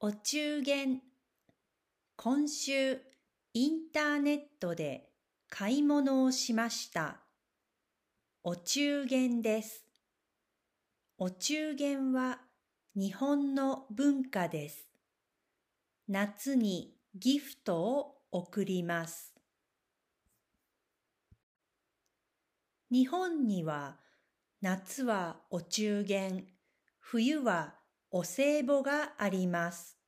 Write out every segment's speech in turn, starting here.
お中元今週インターネットで買い物をしました。お中元です。お中元は日本の文化です。夏にギフトを贈ります。日本には夏はお中元、冬はお歳暮があります。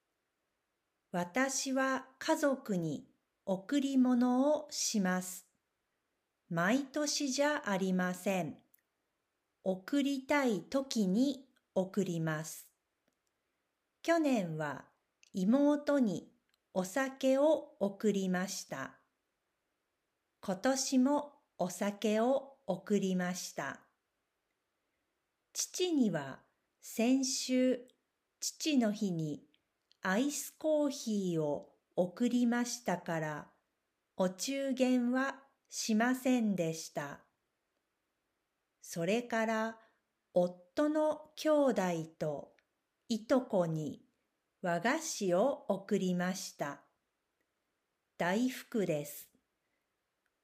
私は家族に贈り物をします。毎年じゃありません。贈りたい時に贈ります。去年は妹にお酒を贈りました。今年もお酒を贈りました。父には先週父の日にアイスコーヒーを贈りましたからお中元はしませんでした。それから夫の兄弟といとこに和菓子を贈りました。大福です。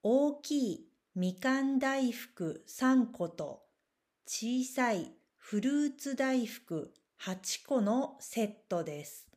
大きいみかん大福3個と小さいフルーツ大福8個のセットです。